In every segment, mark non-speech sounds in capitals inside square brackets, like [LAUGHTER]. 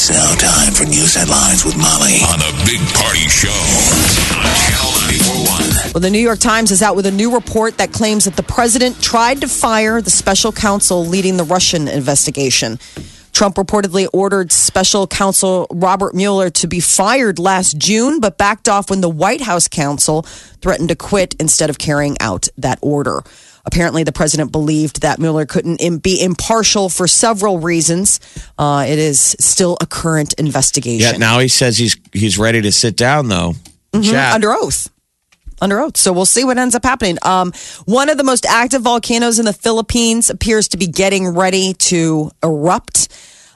It's now time for news headlines with Molly on a big party show on Channel 941. Well, the New York Times is out with a new report that claims that the president tried to fire the special counsel leading the Russian investigation. Trump reportedly ordered special counsel Robert Mueller to be fired last June, but backed off when the White House counsel threatened to quit instead of carrying out that order. Apparently, the president believed that Mueller couldn't im- be impartial for several reasons. Uh, it is still a current investigation. Yeah, now he says he's he's ready to sit down though. Mhm, under oath. Under oath. So we'll see what ends up happening. Um, one of the most active volcanoes in the Philippines appears to be getting ready to erupt.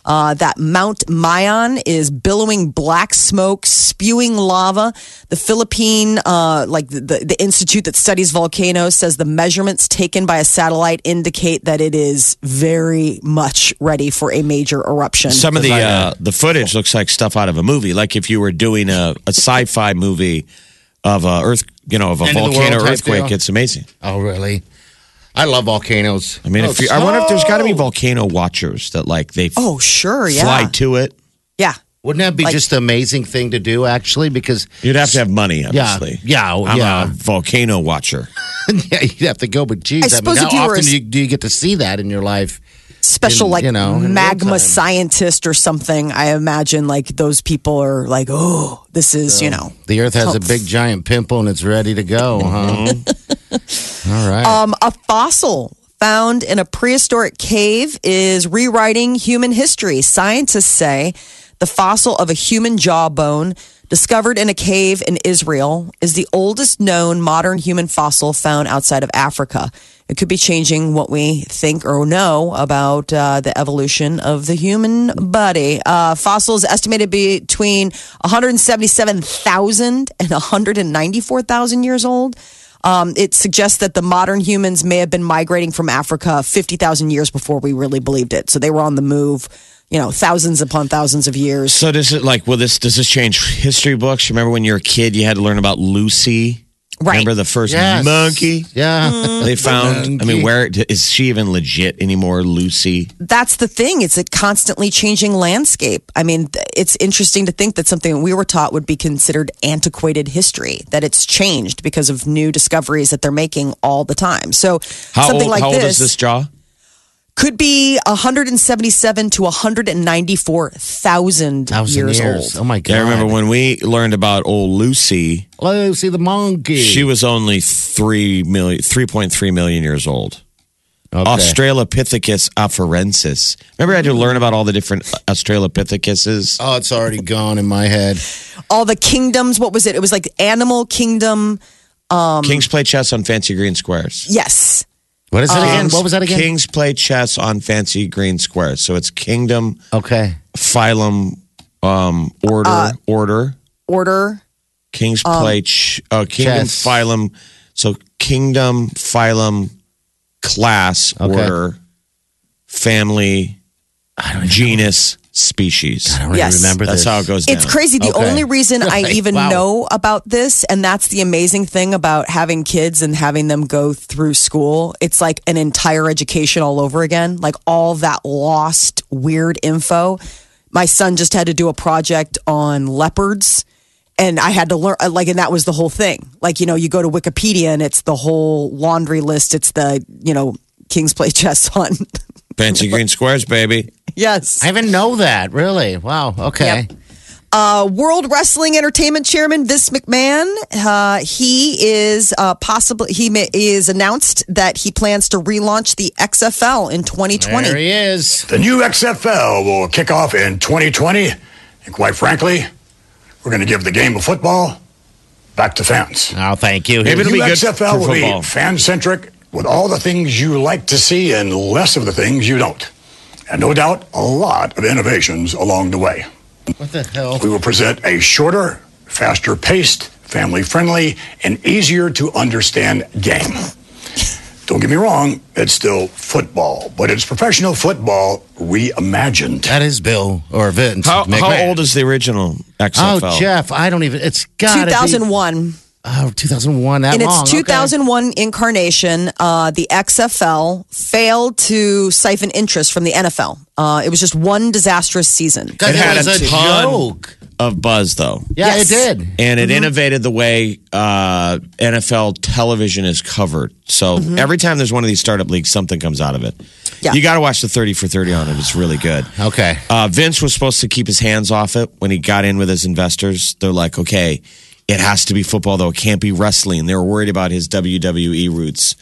Uh, that Mount Mayon is billowing black smoke, spewing lava. The Philippine, uh, like the, the, the institute that studies volcanoes, says the measurements taken by a satellite indicate that it is very much ready for a major eruption. Some of the uh, the footage looks like stuff out of a movie. Like if you were doing a, a sci-fi movie of a earth, you know, of a End volcano world earthquake, deal. it's amazing. Oh, really? I love volcanoes. I mean, Oh, if you, I wonder if there's got to be volcano watchers that like they oh, sure. Yeah. fly to it. Yeah. Wouldn't that be Like- just an amazing thing to do, actually? Because You'd have to have money, obviously. yeah, oh, I'm yeah. a volcano watcher. [LAUGHS] yeah, you'd have to go. But geez, I I, mean, suppose how if a often do you, do you get to see that in your life? Special in, like you know, magma scientist or something. I imagine like those people are like, oh, this is you know. The Earth has Oh. a big giant pimple and it's ready to go, huh? [LAUGHS] All right. Um, a fossil found in a prehistoric cave is rewriting human history. Scientists say the fossil of a human jawbone discovered in a cave in Israel is the oldest known modern human fossil found outside of Africa. It could be changing what we think or know about uh, the evolution of the human body. Uh, fossils estimated between 177,000 and 194,000 years old. Um, it suggests that the modern humans may have been migrating from Africa 50,000 years before we really believed it. So they were on the move, you know, thousands upon thousands of years. So does it like will this does this change history books? Remember when you were a kid you had to learn about Lucy? Right. Remember the first Yes. monkey Yeah. Mm-hmm. they found? I mean, where is she even legit anymore, Lucy? That's the thing. It's a constantly changing landscape. I mean, th- it's interesting to think that something we were taught would be considered antiquated history, that it's changed because of new discoveries that they're making all the time. So How something old? like how old this, is this jaw? Could be 177 to 194,000 Thousand years, years. old. Oh my god! I remember when we learned about old Lucy. Lucy the monkey. She was only three million, three point three million years old. okay. Australopithecus afarensis. Remember, I had to learn about all the different Australopithecises. Oh, it's already gone in my head. All the kingdoms, what was it? It was like Animal Kingdom. Um, Kings play chess on fancy green squares. Yes. What is it again? What was that again? Kings play chess on fancy green squares. So it's kingdom, Okay. phylum, um, order, Uh, order. Order. Kings play ch- uh, kingdom, chess. phylum. So kingdom, phylum, class, Okay. order, family, genus, species. I don't Yes. even remember That's this. how it goes down. It's crazy. The Okay. only reason I Right. even Wow. know about this, and that's the amazing thing about having kids and having them go through school, it's like an entire education all over again. Like all that lost weird info. My son just had to do a project on leopards. And I had to learn, uh, like, and that was the whole thing. Like, you know, you go to Wikipedia and it's the whole laundry list. It's the, you know, King's Play [LAUGHS] Chess on. Fancy green squares, baby. Yes. I even know that. Really? Wow. Okay. Yep. Uh, World Wrestling Entertainment Chairman Vince McMahon, uh, he is uh, possibly he may, is announced that he plans to relaunch the XFL in 2020. There he is. The new XFL will kick off in 2020. And quite frankly, we're going to give the game of football back to fans. Oh, thank you. Maybe The it'll new be good XFL for will football. be fan centric with all the things you like to see and less of the things you don't. And no doubt, a lot of innovations along the way. What the hell? We will present a shorter, faster paced, family friendly, and easier to understand game. Don't get me wrong, it's still football, but it's professional football reimagined. That is Bill or Vince. How, how old is the original XFL? Oh, Jeff, I don't even. It's got 2001. Oh, 2001. That In long. its okay. 2001 incarnation, uh, the XFL failed to siphon interest from the NFL. Uh, it was just one disastrous season. God, It had a a ton joke. of buzz, though. Yeah, Yes. it did. And Mm-hmm. it innovated the way uh, NFL television is covered. So every time there's one of these startup leagues, something comes out of it. Mm-hmm. Yeah. You got to watch the 30 for 30 on it. It's really good. Okay. Uh, Vince was supposed to keep his hands off it when he got in with his investors. They're like, okay, it has to be football, though. It can't be wrestling. They were worried about his WWE roots.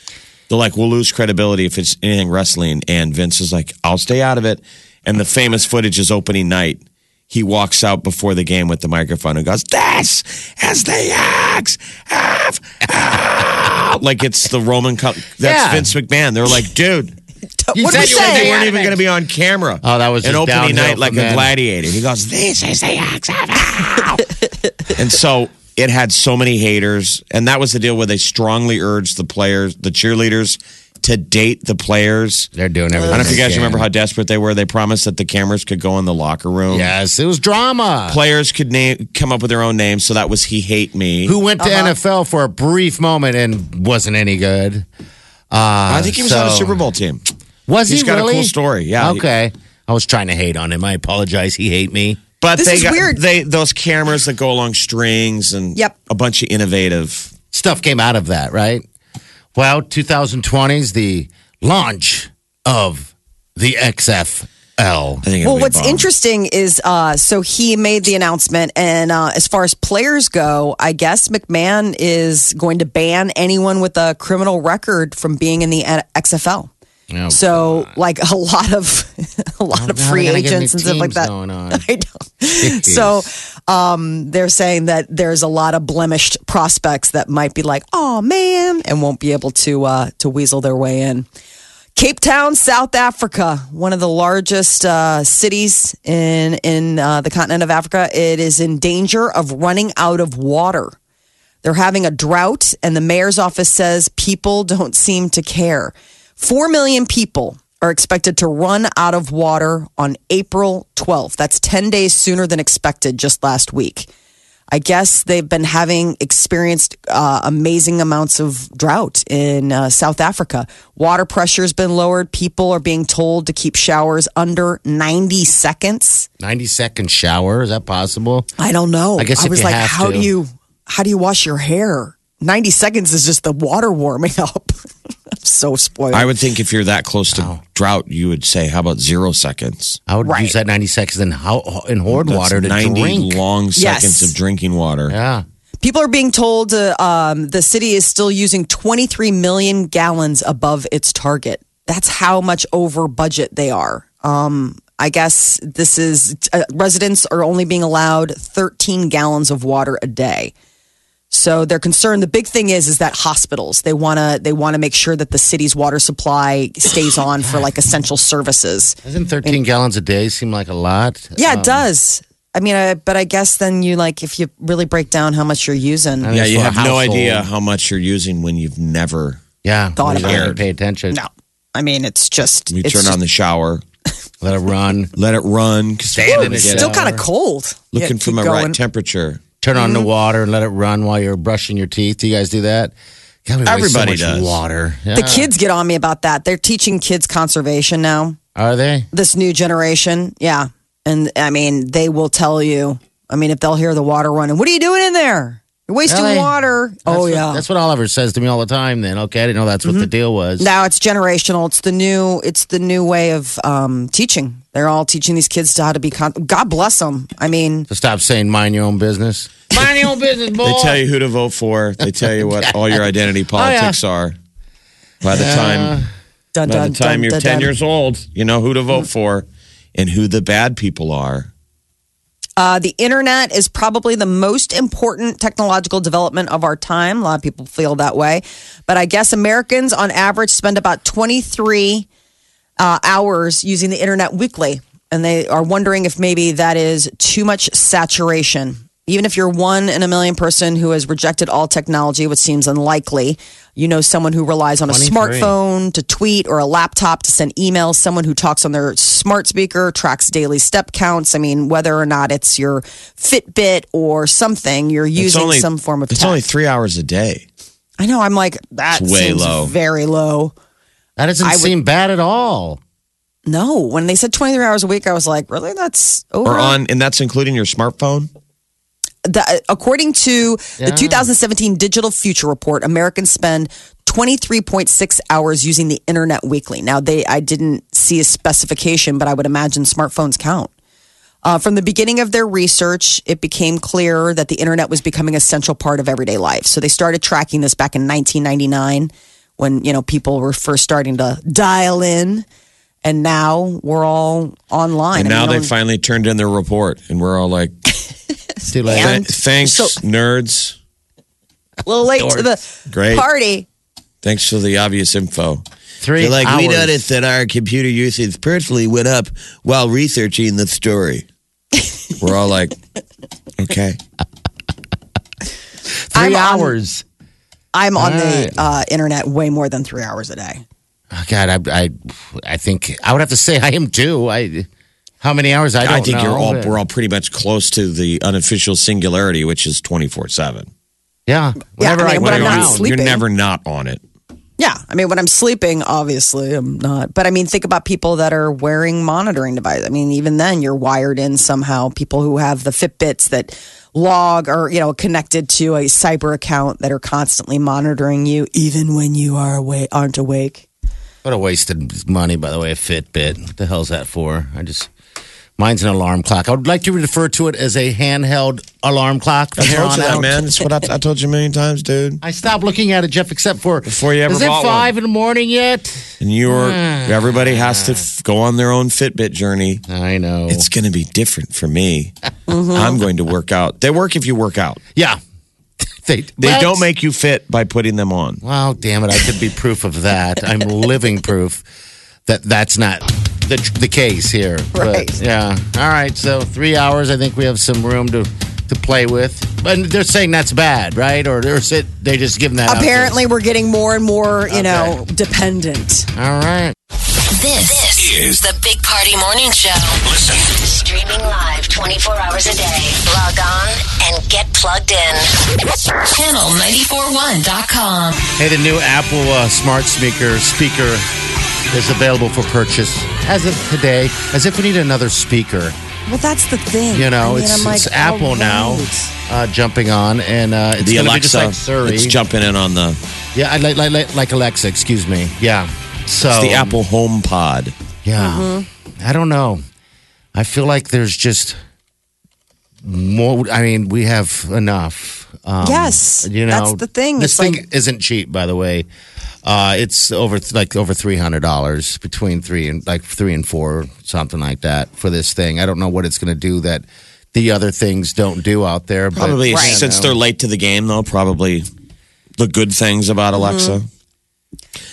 They're like, we'll lose credibility if it's anything wrestling. And Vince is like, I'll stay out of it. And the famous footage is opening night. He walks out before the game with the microphone and goes, This is the XFL. like it's the Roman Cup. That's Yeah. Vince McMahon. They're like, dude. [LAUGHS] You What said did you we say? They weren't even going to be on camera. Oh, that was an opening night like from a gladiator. He goes, "This is the XFL," [LAUGHS] and so it had so many haters, and that was the deal where they strongly urged the players, the cheerleaders, to date the players. They're doing everything. I don't know if you guys can. remember how desperate they were. They promised that the cameras could go in the locker room. Yes, it was drama. Players could name come up with their own names, so that was he hate me. Who went to Uh-huh. NFL for a brief moment and wasn't any good? Uh, I think he was on a so- Super Bowl team. Was He's he got a really? cool story, yeah. Okay. I was trying to hate on him. I apologize. He hate me. But This they is got weird. they those cameras that go along strings and Yep. a bunch of innovative Stuff came out of that, right? Well, 2020 is the launch of the XFL. I think it'll Well, what's bomb. interesting is uh, so he made the announcement, and uh, as far as players go, I guess McMahon is going to ban anyone with a criminal record from being in the XFL. Oh, So, like a lot of [LAUGHS] a lot of free they're gonna get agents and stuff like that. [LAUGHS] I know. so, um, they're saying that there's a lot of blemished prospects that might be like, "Oh man," and won't be able to uh, to weasel their way in. Cape Town, South Africa, one of the largest uh, cities in in uh, the continent of Africa. It is in danger of running out of water. They're having a drought, and the mayor's office says people don't seem to care. Four million people are expected to run out of water on April 12th. That's 10 days sooner than expected just last week. I guess they've been having experienced uh, amazing amounts of drought in uh, South Africa. Water pressure has been lowered. People are being told to keep showers under 90 seconds. 90 second shower. Is that possible? I don't know. I guess I was like, how to. do you how do you wash your hair? 90 seconds is just the water warming [LAUGHS] up. I'm so spoiled. I would think if you're that close to drought, you would say, "How about zero seconds?" I would Right. use that 90 seconds in, how, in hoard That's water to ninety drink. long Yes. seconds of drinking water. Yeah. People are being told uh, um, the city is still using 23 million gallons above its target. That's how much over budget they are. Um, I guess this is uh, residents are only being allowed 13 gallons of water a day. So they're concerned. The big thing is is that hospitals they want to they want to make sure that the city's water supply stays [LAUGHS] on for like essential services. Doesn't 13 gallons a day seem like a lot? Yeah, Um, it does. I mean, I, but I guess then you like if you really break down how much you're using. I mean, Yeah, you have no idea how much you're using when you've never. Yeah. Thought about it. Pay attention. No, I mean it's just You it's turn just- on the shower, Let it run. let it run. Stand in you still kind of cold. looking Yeah, from keep a right temperature. Turn on Mm-hmm. the water and let it run while you're brushing your teeth. Do you guys do that? God, we waste Everybody so much does. water. The Yeah. kids get on me about that. They're teaching kids conservation now. Are they? This new generation, yeah, and I mean they will tell you. I mean, if they'll hear the water running, what are you doing in there? You're wasting Really? water. That's oh what- yeah. That's what Oliver says to me all the time. Then okay, I didn't know that's what the deal was. now it's generational. It's the new. It's the new way of um, teaching. They're all teaching these kids to how to be. Con- God bless them. I mean, So stop saying mind your own business. Mind your own business, boy. They tell you who to vote for. They tell you what [LAUGHS] all your identity Oh, yeah. politics are. By the time, dun by dun the time dun, you're dun, ten dun. years old, you know who to vote for, and who the bad people are. Uh, the internet is probably the most important technological development of our time. A lot of people feel that way. But I guess Americans on average spend about 23 uh, hours using the internet weekly. and they are wondering if maybe that is too much saturation. Even if you're one in a million person who has rejected all technology, which seems unlikely, you know someone who relies on a 23. smartphone to tweet or a laptop to send emails, someone who talks on their smart speaker, tracks daily step counts. I mean, whether or not it's your Fitbit or something, you're using only- some form of It's tech. only three hours a day. I know. I'm like, that It's way seems low. very low. That doesn't I would- seem bad at all. No, when they said 23 hours a week, I was like, really? That's over. Or on, and that's including your smartphone. The, according to Yeah. the 2017 Digital Future Report, Americans spend 23.6 hours using the internet weekly. Now, they I didn't see a specification, but I would imagine smartphones count. Uh, from the beginning of their research, it became clear that the internet was becoming a central part of everyday life. So they started tracking this back in 1999 when you know people were first starting to dial in, and now we're all online. And I mean, now they finally turned in their report, and we're all like, It's too late. And- "Th- "Thanks, so- nerds. a little late to the Great. party. Thanks for the obvious info." Three They're like, hours. we noticed that our computer usage personally went up while researching the story. [LAUGHS] We're all like, okay. [LAUGHS] Three I'm on- hours. I'm on All the right. uh, internet way more than three hours a day. Oh, God, I, I, I think I would have to say I am too. I, how many hours? I don't I think know. you're all but- we're all pretty much close to the unofficial singularity, which is twenty four seven. Yeah. Whenever I mean, when I'm not around. sleeping- You're never not on it. Yeah, I mean, when I'm sleeping, obviously I'm not. But I mean, think about people that are wearing monitoring devices. I mean, even then, you're wired in somehow. People who have the Fitbits that log or you know connected to a cyber account that are constantly monitoring you, even when you are awake, aren't awake. What a wasted money, by the way, a Fitbit. What the hell's that for? I just. Mine's an alarm clock. I would like to refer to it as a handheld alarm clock I told you that, out. man. That's what I, I told you a million times, dude. I stopped looking at it, Jeff, except for Before you ever Is it bought one. five in the morning yet? And you're Hmm. everybody has to f- go on their own Fitbit journey. I know. It's going to be different for me. [LAUGHS] Mm-hmm. I'm going to work out. They work if you work out. yeah. [LAUGHS] they They don't make you fit by putting them on. Well, damn it! I could be proof of that. I'm living proof that that's not the the case here. But, Right. yeah. All right. So three hours. I think we have some room to to play with. But they're saying that's bad, right? Or is it they just giving that? out to? Apparently, we're getting more and more, you know, dependent. All right. This, is the Big Party Morning Show. Listen. Streaming live 24 hours a day. Log on and get plugged in. Channel941.com. Hey, the new Apple uh, smart speaker speaker is available for purchase as of today. As if we need another speaker. Well, that's the thing. You know, I mean, it's, like, it's Apple all now uh, jumping on, and uh, it's the Alexa, be just like Siri. it's jumping in on the Yeah, I like, like like like Alexa. Excuse me. Yeah. So it's the Apple HomePod. Yeah. Mm-hmm. I don't know. I feel like there's just more. I mean, we have enough. Um, Yes, you know that's the thing. This It's thing like- isn't cheap, by the way. Uh, it's over like over three hundred dollars between three and like three and four, something like that for this thing. I don't know what it's going to do that the other things don't do out there. but, Probably you since they're late to the game, though. Probably the good things about Mm-hmm. Alexa.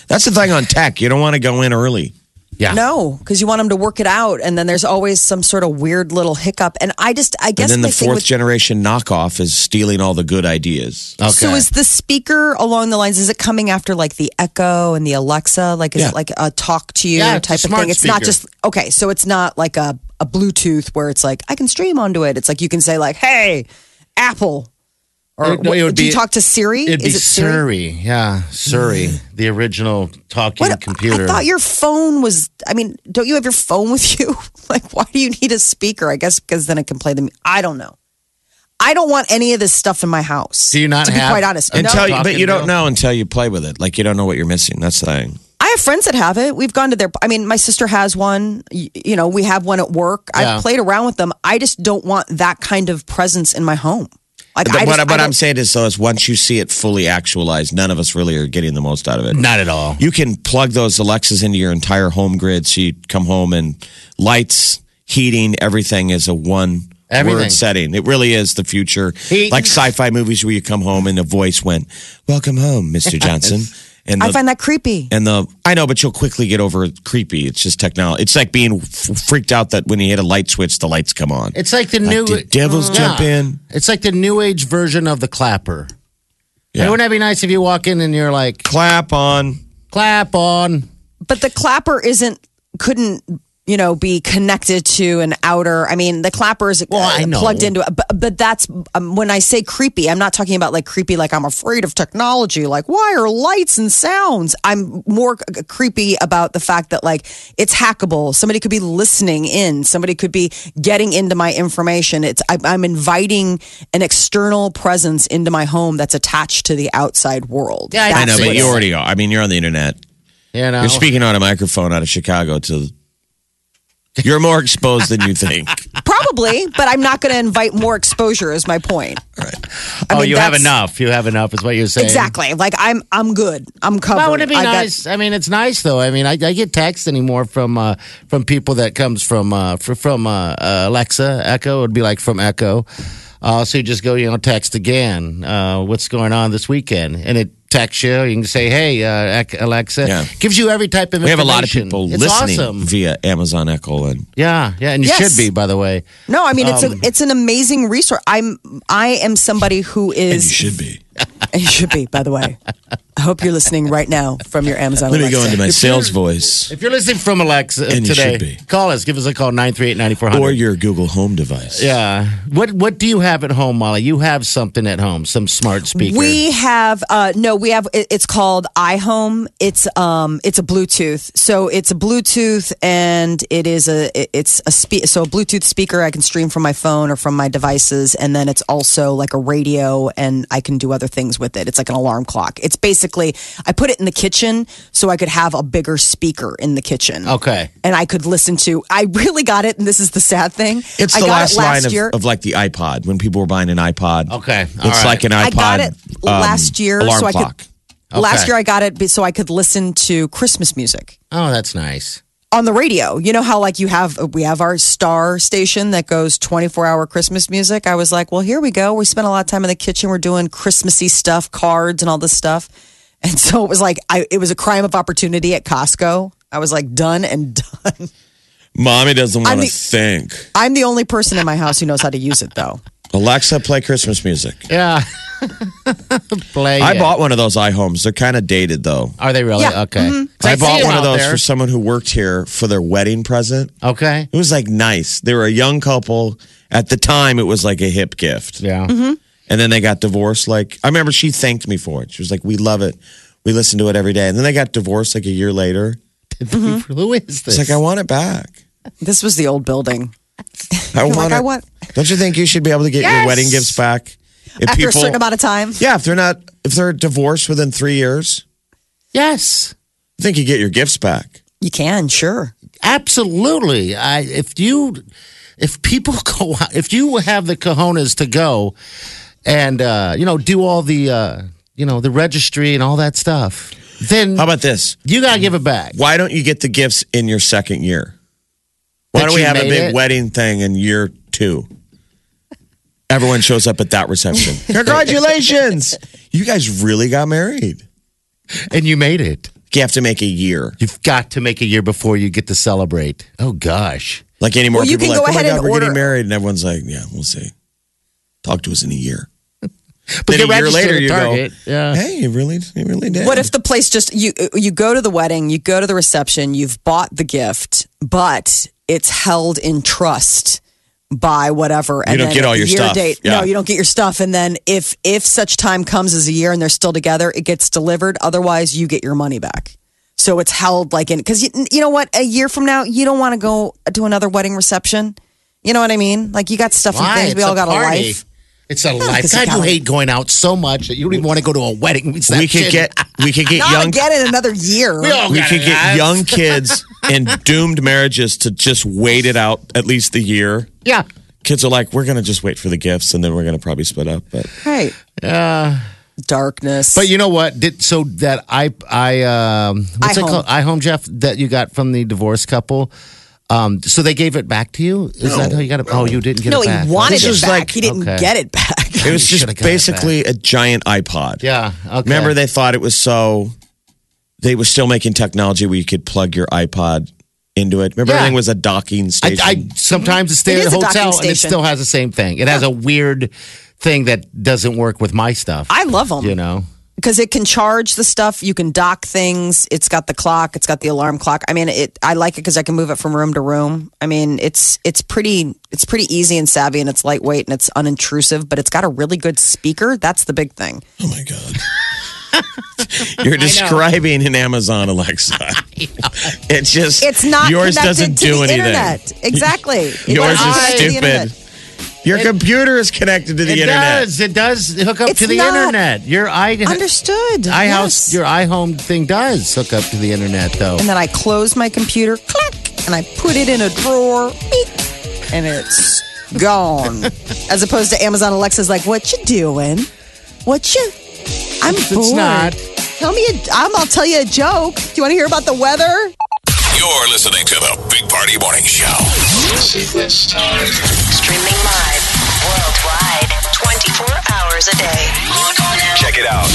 That's the thing on tech. You don't want to go in early. Yeah. No, because you want them to work it out, and then there's always some sort of weird little hiccup. And I just, I guess and then the fourth with generation knockoff is stealing all the good ideas. Okay. So is the speaker along the lines? Is it coming after like the Echo and the Alexa? Like is Yeah. it like a talk to you Yeah, type of thing? It's not just okay. So it's not like a a Bluetooth where it's like I can stream onto it. It's like you can say like, "Hey, Apple," or It- no, it would do you talk to Siri? It'd be is it Siri? Siri. Yeah, Siri, mm. the original talking What, computer. I thought your phone was. I mean, don't you have your phone with you? [LAUGHS] like, why do you need a speaker? I guess because then it can play them. I don't know. I don't want any of this stuff in my house. Do you not To be quite honest, And no. Until you, but you don't know until you play with it. Like you don't know what you're missing. That's the thing. I have friends that have it. We've gone to their. I mean, my sister has one. Y- You know, we have one at work. Yeah. I've played around with them. I just don't want that kind of presence in my home. Like, I what just, what I I'm saying is, though, is once you see it fully actualized, none of us really are getting the most out of it. Not at all. You can plug those Alexas into your entire home grid, so you come home and lights, heating, everything is a one Everything. word setting. It really is the future. Heat. Like sci-fi movies where you come home and a voice went, "Welcome home, Mr. [LAUGHS] Johnson." And I find that creepy. and the I know, but you'll quickly get over creepy. It's just technology. It's like being f- freaked out that when you hit a light switch, the lights come on. It's like the Like, new did devils mm, jump in? It's like the new age version of the clapper. Yeah. Hey, wouldn't that be nice if you walk in and you're like, Clap on. clap on? But the clapper isn't couldn't you know be connected to an outer. I mean, the clapper is Well, I uh, know. plugged into it. But, but that's um, when I say creepy. I'm not talking about like creepy, like I'm afraid of technology. Like why are lights and sounds? I'm more c- creepy about the fact that like it's hackable. Somebody could be listening in. Somebody could be getting into my information. It's I, I'm inviting an external presence into my home that's attached to the outside world. Yeah, I I know, but you already are. I mean, you're on the internet. You know, You're speaking on a microphone out of Chicago to. You're more exposed than you think. [LAUGHS] Probably, but I'm not going to invite more exposure. Is my point. I oh, mean, you have that's- enough. You have enough, is what you're saying. Exactly. Like I'm, I'm good. I'm covered. Well, wouldn't it be I got- nice? I mean, it's nice though. I mean, I, I get texts anymore from uh, from people that comes from uh, fr- from uh, uh, Alexa Echo. It'd be like from Echo. Uh, so you just go, you know, text again. Uh, what's going on this weekend? And it texts you. You can say, "Hey, uh, Alexa," Yeah. gives you every type of. We have a lot of people It's listening Awesome. via Amazon Echo, and Yeah, yeah, and you Yes. should be, by the way. no, I mean it's Um, a, it's an amazing resource. I'm, I am somebody who is. And you should be. You should be, by the way. I hope you're listening right now from your Amazon. Let me go into my If sales voice If you're listening from Alexa And today, should be. call us. Give us a call nine three eight ninety four or your Google Home device. Yeah. What What do you have at home, Molly? You have something at home, some smart speaker. We have uh no, we have it- it's called iHome. It's um it's a Bluetooth. So it's a Bluetooth and it is a it- it's a spe- so a Bluetooth speaker I can stream from my phone or from my devices and then it's also like a radio and I can do other things with it. It's like an alarm clock. It's basically I put it in the kitchen so I could have a bigger speaker in the kitchen. Okay. And I could listen to I really got it and this is the sad thing. It's I the got last, it last line year. of, of like the iPod when people were buying an iPod. Okay, it's all right. like an iPod. I got it um, last year, alarm so I clock. could. Last year, I got it so I could listen to Christmas music Oh, that's nice. On the radio. You know how like you have we have our star station that goes twenty four hour Christmas music. I was like, well, here we go. We spent a lot of time in the kitchen. We're doing Christmassy stuff, cards, and all this stuff. And [LAUGHS] so it was like I, it was a crime of opportunity at Costco. I was like done and [LAUGHS] done. Mommy doesn't want to think. I'm the only person in my house who knows how to use it though. Alexa, play Christmas music. Yeah. [LAUGHS] Play. I it. bought one of those iHomes. They're kind of dated though. Are they really? Yeah. Okay. Mhm. So I bought one of those there. for someone who worked here for their wedding present. Okay. It was like nice. They were a young couple. At the time, it was like a hip gift. Yeah. Mm-hmm. And then they got divorced. Like, I remember she thanked me for it. She was like, We love it. We listen to it every day. And then they got divorced like a year later. Who is It's this? like, I want it back. This was the old building. I want like, it. I want Don't you think you should be able to get your wedding gifts back? If after a certain amount of time. yeah, if they're not, if they're divorced within three years, yes. I think you get your gifts back. You can, sure. Absolutely. I if you if people [LAUGHS] go if you have the cojones to go and uh, you know do all the uh, you know the registry and all that stuff, then How about this? you gotta give it back. Why don't you get the gifts in your second year? Why That don't we have a big it? wedding thing in year two? Everyone shows up at that reception. [LAUGHS] Congratulations! You guys really got married. And you made it. You have to make a year. You've got to make a year before you get to celebrate. Oh gosh. Like any more Well, you people can like, go oh my ahead God, and we're order- getting married. And everyone's like, yeah, we'll see. Talk to us in a year. [LAUGHS] But then get a year later, you Target. go, Yeah. hey, you really, you really did. What if the place just you you go to the wedding, you go to the reception, you've bought the gift, but it's held in trust by whatever. and don't then get all your stuff. Date, Yeah. No, you don't get your stuff. And then if if such time comes as a year and they're still together, it gets delivered. Otherwise, you get your money back. So it's held like in because you, you know what? A year from now, you don't want to go to another wedding reception. You know what I mean? Like you got stuff and things. We It's all got a party. life. It's a life. God, you you gotta- hate going out so much that you don't even want to go to a wedding we reception. could get, we could get Not young, again in another year. We all we got could get lives. young kids [LAUGHS] in doomed marriages to just wait it out at least the year. Yeah. Kids are like, we're gonna just wait for the gifts and then we're gonna probably split up. But Right. Yeah. Darkness. But you know what? Did so that I I um what's it iHome. called? iHome Jeff that you got from the divorced couple. Um, so they gave it back to you. Is that how you got it? Oh, you didn't get no, it back. he wanted This it back. like- he didn't okay. get it back. it was just should've got it basically a giant iPod. Yeah. Okay. Remember, they thought it was so they were still making technology where you could plug your iPod into it. Remember, Yeah. everything was a docking I, station. I sometimes stay It at is a a docking hotel and it station. still has the same thing. It has a weird thing that doesn't work with my stuff. I love them. you know. Because it can charge the stuff. You can dock things. It's got the clock. It's got the alarm clock. I mean, it. I like it because I can move it from room to room. I mean, it's it's pretty it's pretty easy and savvy, and it's lightweight and it's unintrusive. But it's got a really good speaker. That's the big thing. oh my god. [LAUGHS] You're describing an Amazon Alexa. [LAUGHS] It's just It's not yours connected doesn't to do the anything. internet. Exactly. [LAUGHS] Yours is connect the stupid. Internet. Your computer is connected to the it internet. It does. It does hook up It's to the not. internet. Your i Understood. iHouse, Yes. your iHome thing does hook up to the internet, though. and then I close my computer, click, and I put it in a drawer, beep, and it's gone. [LAUGHS] As opposed to Amazon Alexa's like, "What you doing? What you? I'm bored. not. Tell me, a, I'm, I'll tell you a joke. Do you want to hear about the weather? You're listening to the Big Party Morning Show. Streaming live worldwide 24 hours a day. Log on now. Check it out.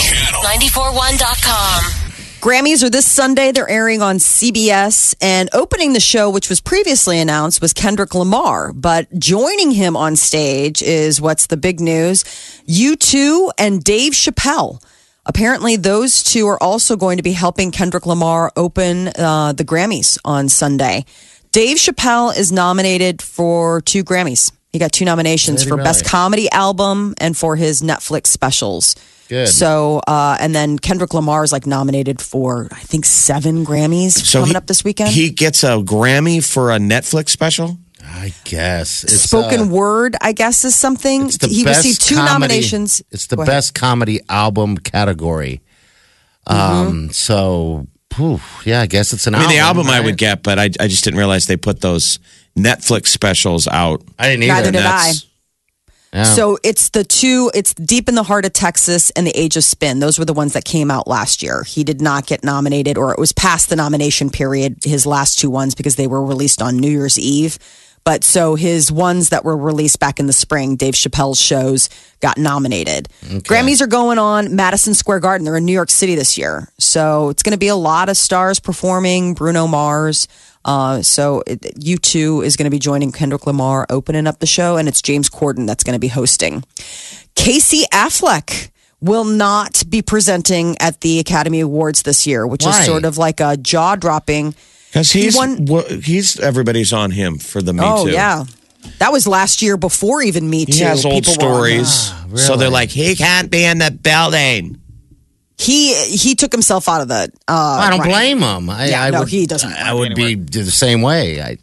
Channel. 941.com. Grammys are this Sunday. They're airing on CBS. And opening the show, which was previously announced, was Kendrick Lamar. But joining him on stage is what's the big news U2 and Dave Chappelle. Apparently, those two are also going to be helping Kendrick Lamar open uh, the Grammys on Sunday. Dave Chappelle is nominated for two Grammys. He got two nominations Did he for Best? Comedy Album and for his Netflix specials. Good. So, uh, and then Kendrick Lamar is like nominated for, I think, seven Grammys coming he- up this weekend. He gets a Grammy for a Netflix special. I guess it's Spoken uh, word, I guess, is something. He received two comedy- nominations. It's the Go ahead. best comedy album category. Mm-hmm. Um, so phew, yeah, I guess it's an I mean, album. the album I would get, but I, I just didn't realize they put those Netflix specials out. I didn't either. Neither did I. Yeah. So it's the two, it's Deep in the Heart of Texas and The Age of Spin. Those were the ones that came out last year. He did not get nominated, or it was past the nomination period, his last two ones, because they were released on New Year's Eve. But so his ones that were released back in the spring, Dave Chappelle's shows, got nominated. Grammys are going on Madison Square Garden. They're in New York City this year. So it's going to be a lot of stars performing, Bruno Mars. Uh, so it, U2 is going to be joining Kendrick Lamar opening up the show, and it's James Corden that's going to be hosting. Casey Affleck will not be presenting at the Academy Awards this year, which Why? is sort of like a jaw dropping. Because he's won- he's everybody's on him for the Me oh, Too. yeah. That was last year before even Me Too. He has old People were on that. stories, so they're like, he can't be in the building. He he took himself out of the. Uh, I don't running. blame him. I, Yeah, I no, would, he doesn't I would be the same way. I,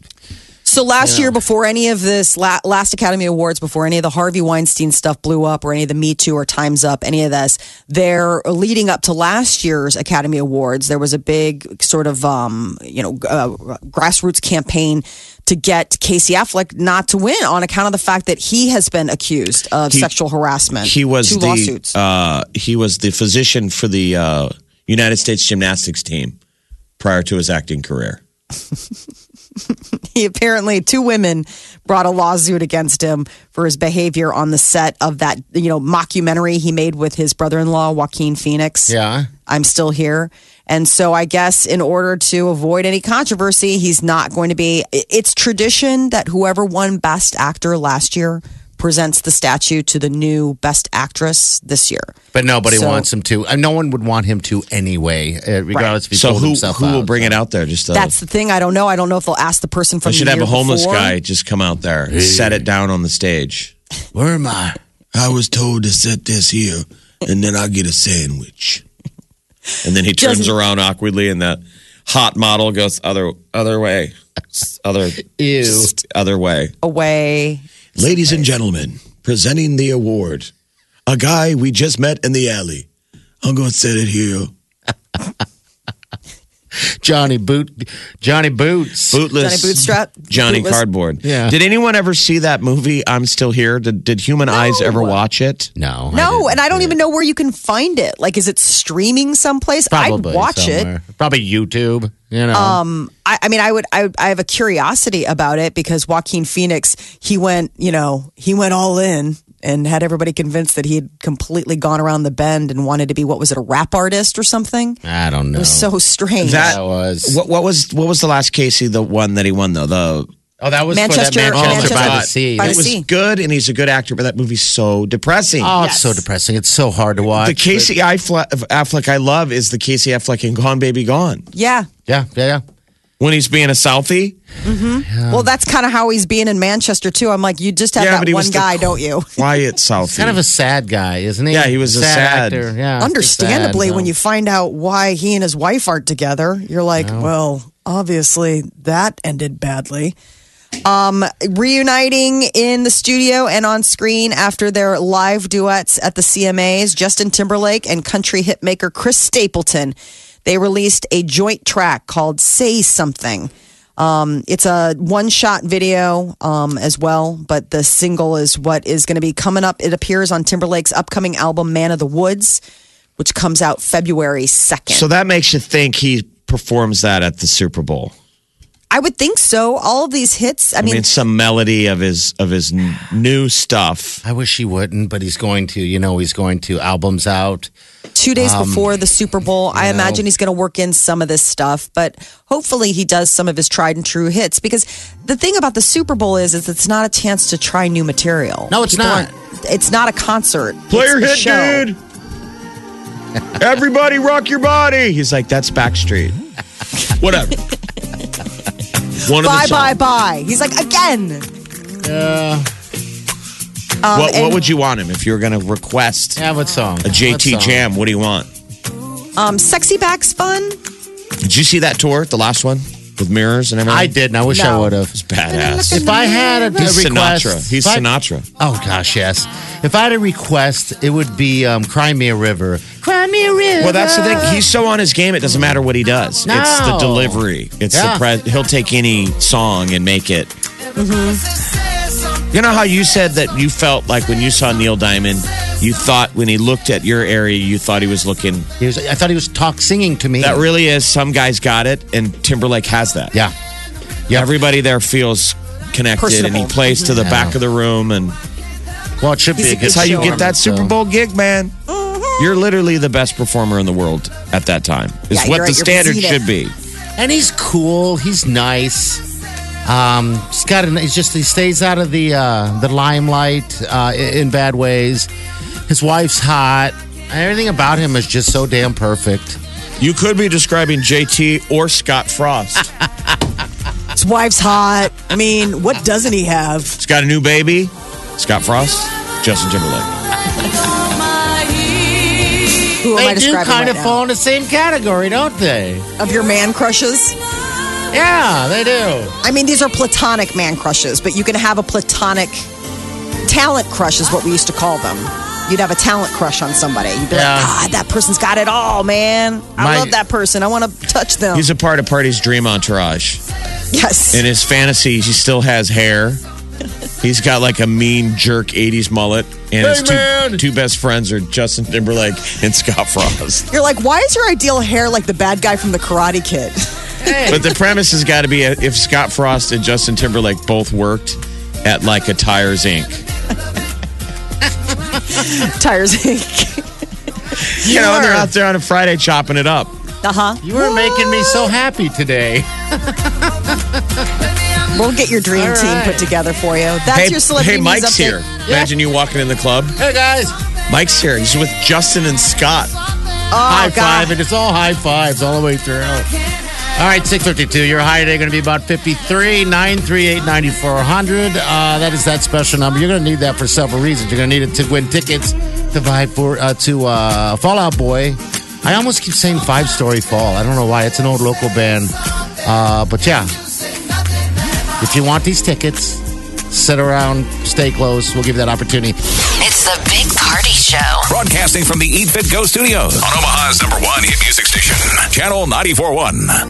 So last year, before any of this, last Academy Awards, before any of the Harvey Weinstein stuff blew up, or any of the Me Too or Times Up, any of this, they're leading up to last year's Academy Awards. There was a big sort of, um, you know, uh, grassroots campaign to get Casey Affleck not to win on account of the fact that he has been accused of He- sexual harassment. He was two the lawsuits. uh, he was the physician for the uh, United States gymnastics team prior to his acting career. [LAUGHS] he apparently two women brought a lawsuit against him for his behavior on the set of that you know mockumentary he made with his brother-in-law Joaquin Phoenix. yeah. I'm still here. And so I guess in order to avoid any controversy, he's not going to be it's tradition that whoever won best actor last year presents the statue to the new best actress this year. But nobody So- wants him to. No one would want him to anyway, uh, regardless if he So pulled who himself who will out. bring it out there? Just uh, That's the thing. I don't know. I don't know if they'll ask the person from we should the have a homeless before. guy just come out there, and set it down on the stage. Where am I? I was told to set this here, and then I get a sandwich. And then he turns Doesn't- around awkwardly, and that hot model goes other other way, other Ew. other way. away. Ladies and gentlemen, presenting the award. A guy we just met in the alley. I'm going to set it here. [LAUGHS] Johnny Boot, Johnny Boots. Bootless Johnny Bootstrap. Johnny Bootless. Cardboard. Yeah. Did anyone ever see that movie? I'm still here. Did, did Human Eyes ever watch it? No, No, didn't and I don't see even know where you can find it. Like, is it streaming someplace? Probably I'd watch it. Probably YouTube. You know, Um, I, I mean, I would, I, I have a curiosity about it because Joaquin Phoenix, he went, you know, he went all in and had everybody convinced that he had completely gone around the bend and wanted to be what was it a rap artist or something? I don't know. It was so strange. That That was- what, what was what was the last Casey the one that he won though the oh, that was Manchester- for that Manchester, by the Sea. by it the was sea. good and he's a good actor but that movie's so depressing. Oh, it's so depressing. It's so hard to watch. the Casey Affleck, Affleck I love is the Casey Affleck in Gone Baby Gone yeah. Yeah, yeah, yeah. When he's being a Southie. Well, that's kind of how he's being in Manchester too. I'm like, you just have Yeah, but that one guy, don't you? [LAUGHS] Quiet Southie. Kind of a sad guy, isn't he? Yeah, he was a sad- actor. Yeah, Understandably, sad, when no. you find out why he and his wife aren't together, you're like, well, obviously that ended badly. Um, reuniting in the studio and on screen after their live duets at the CMAs, Justin Timberlake and country hitmaker Chris Stapleton. They released a joint track called Say Something. Um, it's a one shot video um, as well, but the single is what is going to be coming up. It appears on Timberlake's upcoming album, Man of the Woods, which comes out February 2nd. so that makes you think he performs that at the Super Bowl. I would think so. All of these hits, I I mean, mean, some melody of his of his n- new stuff. I wish he wouldn't, but he's going to. You know, he's going to. Albums out. two days um, before the Super Bowl, I imagine he's going to work in some of this stuff, but hopefully he does some of his tried and true hits because the thing about the Super Bowl is, is it's not a chance to try new material. No, it's People not. It's not a concert. Play your hit, show. dude. [LAUGHS] Everybody rock your body. He's like, that's Backstreet. Whatever. [LAUGHS] One of Bye, the bye, bye. He's like, again. Yeah. Um, what, what would you want him if you were going to request Yeah. What song? a JT jam? What do you want? Um, Sexy Back's fun. Did you see that tour, the last one with mirrors and everything? I did, and I wish I would have. It's badass. If I had a, a He's request, Sinatra. He's I- Sinatra. Oh gosh, yes. If I had a request, it would be um, "Cry Me a River." Cry me a river. Well, that's the thing. He's so on his game. It doesn't matter what he does. It's the delivery. It's Yeah. the pre- he'll take any song and make it. You know how you said that you felt like when you saw Neil Diamond, you thought when he looked at your area, you thought he was looking. He was, I thought he was talk singing to me. That really is. Some guys got it, and Timberlake has that. yeah. Yeah. Everybody there feels connected, and he Personable. plays to the Yeah. back of the room, and Well, it should be. He's a a that's how you get that Super Bowl gig, man. You're literally the best performer in the world at that time. Is Yeah, what you're the at your standard zenith. should be. and he's cool. He's nice. Um, he's got. A, he's just. He stays out of the uh, the limelight uh, in, in bad ways. His wife's hot. Everything about him is just so damn perfect. You could be describing JT or Scott Frost. [LAUGHS] His wife's hot. I mean, what doesn't he have? He's got a new baby. Scott Frost, Justin Timberlake. Who am they do kind right of now? fall in the same category, don't they? Of your man crushes? Yeah, they do. I mean, these are platonic man crushes, but you can have a platonic talent crush, is what we used to call them. You'd have a talent crush on somebody. You'd be Yeah. like, God, that person's got it all, man. I My- love that person. I want to touch them. He's a part of Party's dream entourage. yes. In his fantasy, he still has hair. He's got like a mean jerk 80s mullet. And his two, two best friends are Justin Timberlake and Scott Frost. [LAUGHS] You're like, why is your ideal hair like the bad guy from the Karate Kid? [LAUGHS] But the premise has got to be if Scott Frost and Justin Timberlake both worked at like a Tires Inc. [LAUGHS] Tires Inc. You know, and they're are. out there on a Friday chopping it up. uh huh. You were making me so happy today. We'll get your dream All team right. put together for you. That's hey, your celebrity hey, Mike's update. here. Imagine you walking in the club. Hey guys, Mike's here. He's with Justin and Scott. high Oh, God. five, and it's all high fives all the way through. All right, 652. Your high today going to be about 53, 938 9400. Uh, that is that special number. You're going to need that for several reasons. You're going to need it to win tickets to buy for uh, to uh, Fall Out Boy. I almost keep saying Five Story Fall. I don't know why. It's an old local band. Uh, but yeah, if you want these tickets, sit around, stay close. We'll give you that opportunity. It's the Big Party Show. Broadcasting from the Eat Fit Go studios on Omaha's number one hit music station, Channel 941.